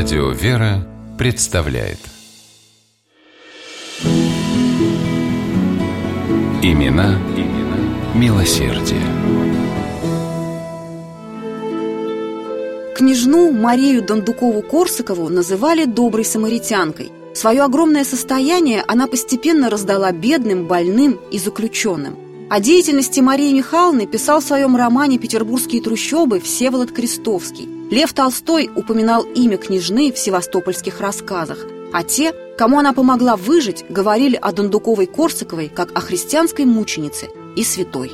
Радио «Вера» представляет Имена, имена милосердие. Княжну Марию Дондукову-Корсакову называли «доброй самаритянкой». Свое огромное состояние она постепенно раздала бедным, больным и заключенным. О деятельности Марии Михайловны писал в своем романе «Петербургские трущобы» Всеволод Крестовский. Лев Толстой упоминал имя княжны в севастопольских рассказах, а те, кому она помогла выжить, говорили о Дондуковой-Корсаковой как о христианской мученице и святой.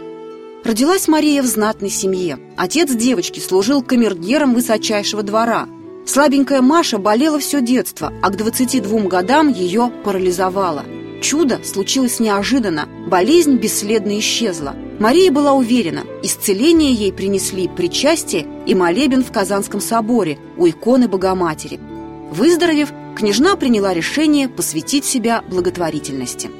Родилась Мария в знатной семье. Отец девочки служил камергером высочайшего двора. Слабенькая Маша болела все детство, а к 22 годам ее парализовало. Чудо случилось неожиданно, болезнь бесследно исчезла. Мария была уверена, исцеление ей принесли причастие и молебен в Казанском соборе у иконы Богоматери. Выздоровев, княжна приняла решение посвятить себя благотворительности.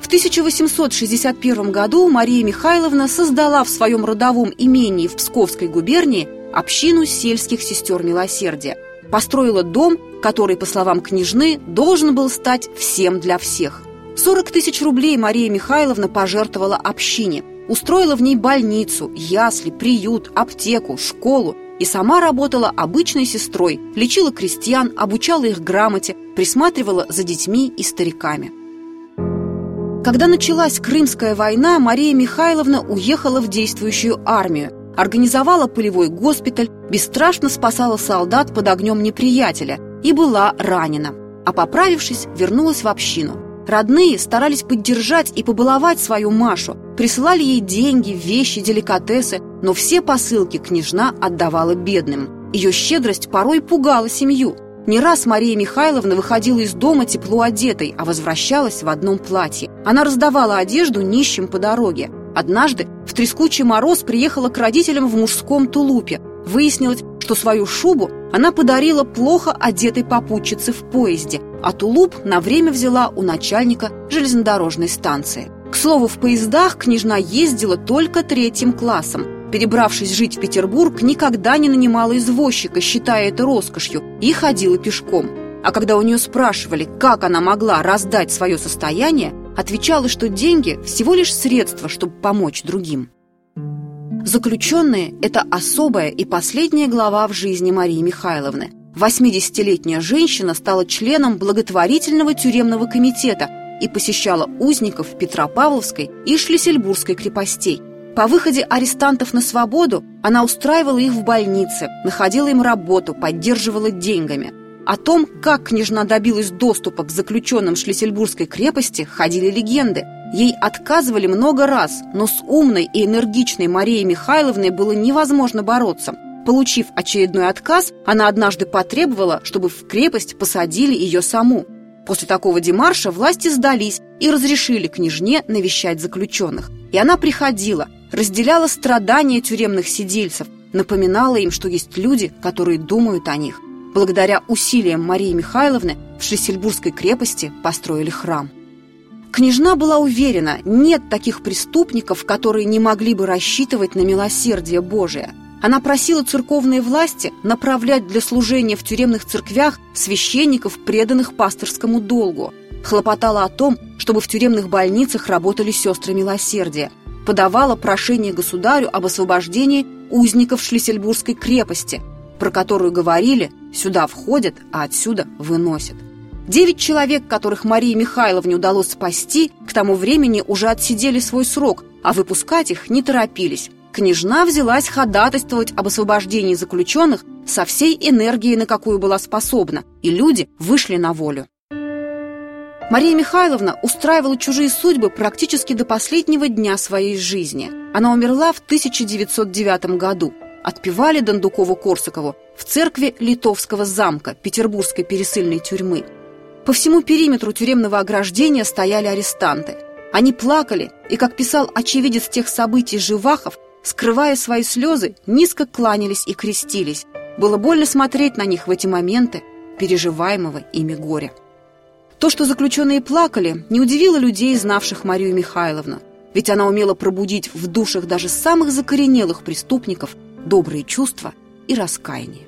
В 1861 году Мария Михайловна создала в своем родовом имении в Псковской губернии общину сельских сестер милосердия. Построила дом, который, по словам княжны, должен был стать всем для всех. 40 тысяч рублей Мария Михайловна пожертвовала общине, устроила в ней больницу, ясли, приют, аптеку, школу и сама работала обычной сестрой, лечила крестьян, обучала их грамоте, присматривала за детьми и стариками. Когда началась Крымская война, Мария Михайловна уехала в действующую армию, организовала полевой госпиталь, бесстрашно спасала солдат под огнем неприятеля и была ранена. А поправившись, вернулась в общину. Родные старались поддержать и побаловать свою Машу, присылали ей деньги, вещи, деликатесы, но все посылки княжна отдавала бедным. Ее щедрость порой пугала семью. Не раз Мария Михайловна выходила из дома тепло одетой, а возвращалась в одном платье. Она раздавала одежду нищим по дороге. Однажды в трескучий мороз приехала к родителям в мужском тулупе. Выяснилось, что свою шубу она подарила плохо одетой попутчице в поезде, а тулуп на время взяла у начальника железнодорожной станции. К слову, в поездах княжна ездила только третьим классом. Перебравшись жить в Петербург, никогда не нанимала извозчика, считая это роскошью, и ходила пешком. А когда у нее спрашивали, как она могла раздать свое состояние, отвечала, что деньги – всего лишь средство, чтобы помочь другим. Заключенные – это особая и последняя глава в жизни Марии Михайловны. 80-летняя женщина стала членом благотворительного тюремного комитета и посещала узников Петропавловской и Шлиссельбургской крепостей. По выходе арестантов на свободу она устраивала их в больнице, находила им работу, поддерживала деньгами. О том, как княжна добилась доступа к заключенным Шлиссельбургской крепости, ходили легенды. Ей отказывали много раз, но с умной и энергичной Марией Михайловной было невозможно бороться – Получив очередной отказ, она однажды потребовала, чтобы в крепость посадили ее саму. После такого демарша власти сдались и разрешили княжне навещать заключенных. И она приходила, разделяла страдания тюремных сидельцев, напоминала им, что есть люди, которые думают о них. Благодаря усилиям Марии Михайловны в Шлиссельбургской крепости построили храм. Княжна была уверена, нет таких преступников, которые не могли бы рассчитывать на милосердие Божие – она просила церковные власти направлять для служения в тюремных церквях священников, преданных пасторскому долгу. Хлопотала о том, чтобы в тюремных больницах работали сестры милосердия. Подавала прошение государю об освобождении узников Шлиссельбургской крепости, про которую говорили «сюда входят, а отсюда выносят». Девять человек, которых Марии Михайловне удалось спасти, к тому времени уже отсидели свой срок, а выпускать их не торопились княжна взялась ходатайствовать об освобождении заключенных со всей энергией, на какую была способна, и люди вышли на волю. Мария Михайловна устраивала чужие судьбы практически до последнего дня своей жизни. Она умерла в 1909 году. Отпевали Дондукову-Корсакову в церкви Литовского замка Петербургской пересыльной тюрьмы. По всему периметру тюремного ограждения стояли арестанты. Они плакали, и, как писал очевидец тех событий Живахов, скрывая свои слезы, низко кланялись и крестились. Было больно смотреть на них в эти моменты переживаемого ими горя. То, что заключенные плакали, не удивило людей, знавших Марию Михайловну, ведь она умела пробудить в душах даже самых закоренелых преступников добрые чувства и раскаяние.